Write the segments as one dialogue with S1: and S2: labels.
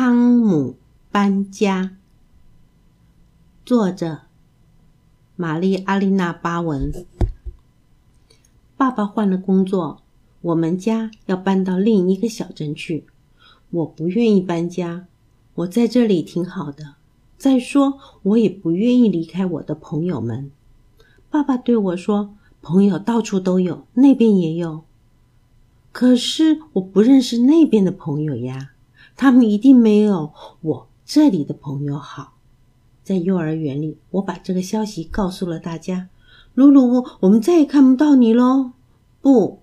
S1: 汤姆搬家，作者玛丽阿丽娜巴文。爸爸换了工作，我们家要搬到另一个小镇去。我不愿意搬家，我在这里挺好的。再说，我也不愿意离开我的朋友们。爸爸对我说：“朋友到处都有，那边也有。可是我不认识那边的朋友呀。”他们一定没有我这里的朋友好。在幼儿园里，我把这个消息告诉了大家。鲁鲁，我们再也看不到你喽！不，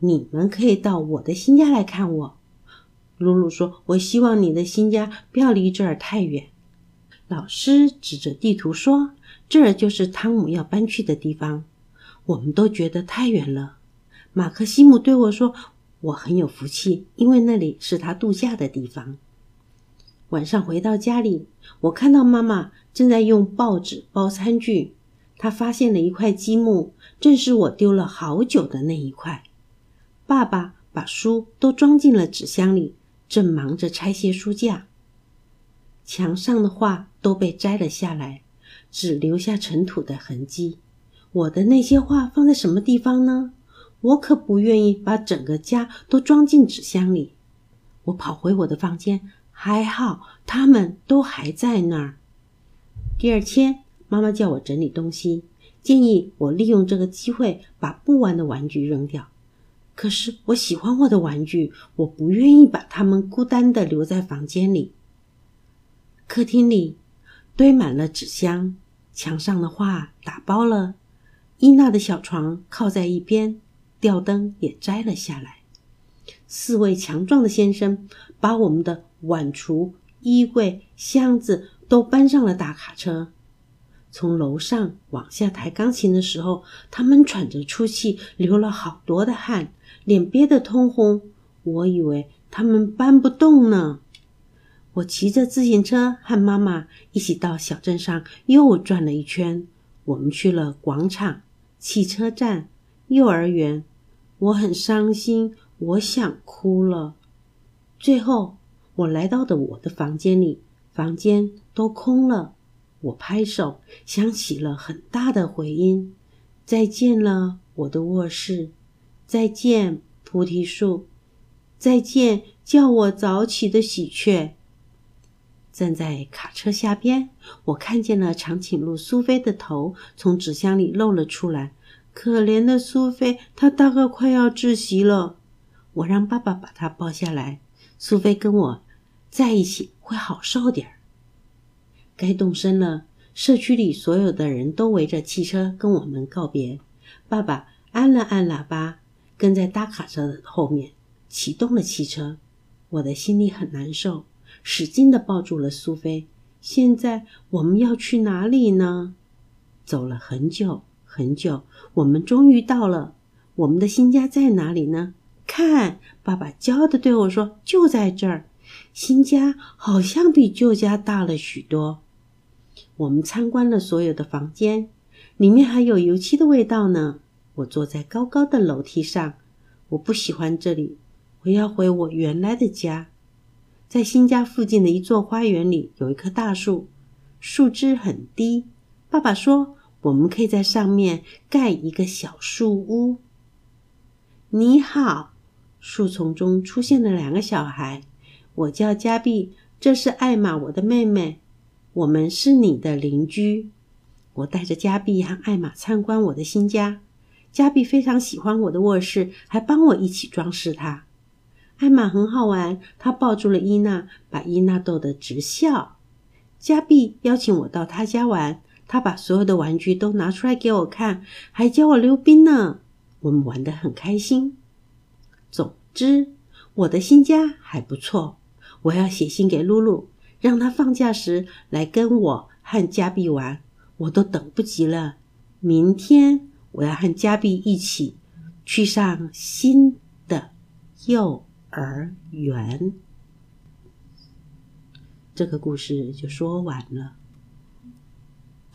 S1: 你们可以到我的新家来看我。鲁鲁说：“我希望你的新家不要离这儿太远。”老师指着地图说：“这儿就是汤姆要搬去的地方。”我们都觉得太远了。马克西姆对我说。我很有福气，因为那里是他度假的地方。晚上回到家里，我看到妈妈正在用报纸包餐具。她发现了一块积木，正是我丢了好久的那一块。爸爸把书都装进了纸箱里，正忙着拆卸书架。墙上的画都被摘了下来，只留下尘土的痕迹。我的那些画放在什么地方呢？我可不愿意把整个家都装进纸箱里。我跑回我的房间，还好他们都还在那儿。第二天，妈妈叫我整理东西，建议我利用这个机会把不玩的玩具扔掉。可是我喜欢我的玩具，我不愿意把它们孤单的留在房间里。客厅里堆满了纸箱，墙上的画打包了，伊娜的小床靠在一边。吊灯也摘了下来。四位强壮的先生把我们的碗橱、衣柜、箱子都搬上了大卡车。从楼上往下抬钢琴的时候，他们喘着粗气，流了好多的汗，脸憋得通红。我以为他们搬不动呢。我骑着自行车和妈妈一起到小镇上又转了一圈。我们去了广场、汽车站。幼儿园，我很伤心，我想哭了。最后，我来到的我的房间里，房间都空了。我拍手，响起了很大的回音。再见了，我的卧室。再见，菩提树。再见，叫我早起的喜鹊。站在卡车下边，我看见了长颈鹿苏菲的头从纸箱里露了出来。可怜的苏菲，她大概快要窒息了。我让爸爸把她抱下来。苏菲跟我在一起会好受点儿。该动身了，社区里所有的人都围着汽车跟我们告别。爸爸按了按喇叭，跟在大卡车的后面启动了汽车。我的心里很难受，使劲的抱住了苏菲。现在我们要去哪里呢？走了很久。很久，我们终于到了。我们的新家在哪里呢？看，爸爸骄傲的对我说：“就在这儿。”新家好像比旧家大了许多。我们参观了所有的房间，里面还有油漆的味道呢。我坐在高高的楼梯上，我不喜欢这里，我要回我原来的家。在新家附近的一座花园里，有一棵大树，树枝很低。爸爸说。我们可以在上面盖一个小树屋。你好，树丛中出现了两个小孩。我叫加碧，这是艾玛，我的妹妹。我们是你的邻居。我带着加碧和艾玛参观我的新家。加碧非常喜欢我的卧室，还帮我一起装饰它。艾玛很好玩，她抱住了伊娜，把伊娜逗得直笑。加碧邀请我到她家玩。他把所有的玩具都拿出来给我看，还教我溜冰呢。我们玩得很开心。总之，我的新家还不错。我要写信给露露，让她放假时来跟我和加碧玩。我都等不及了。明天我要和加碧一起去上新的幼儿园。这个故事就说完了。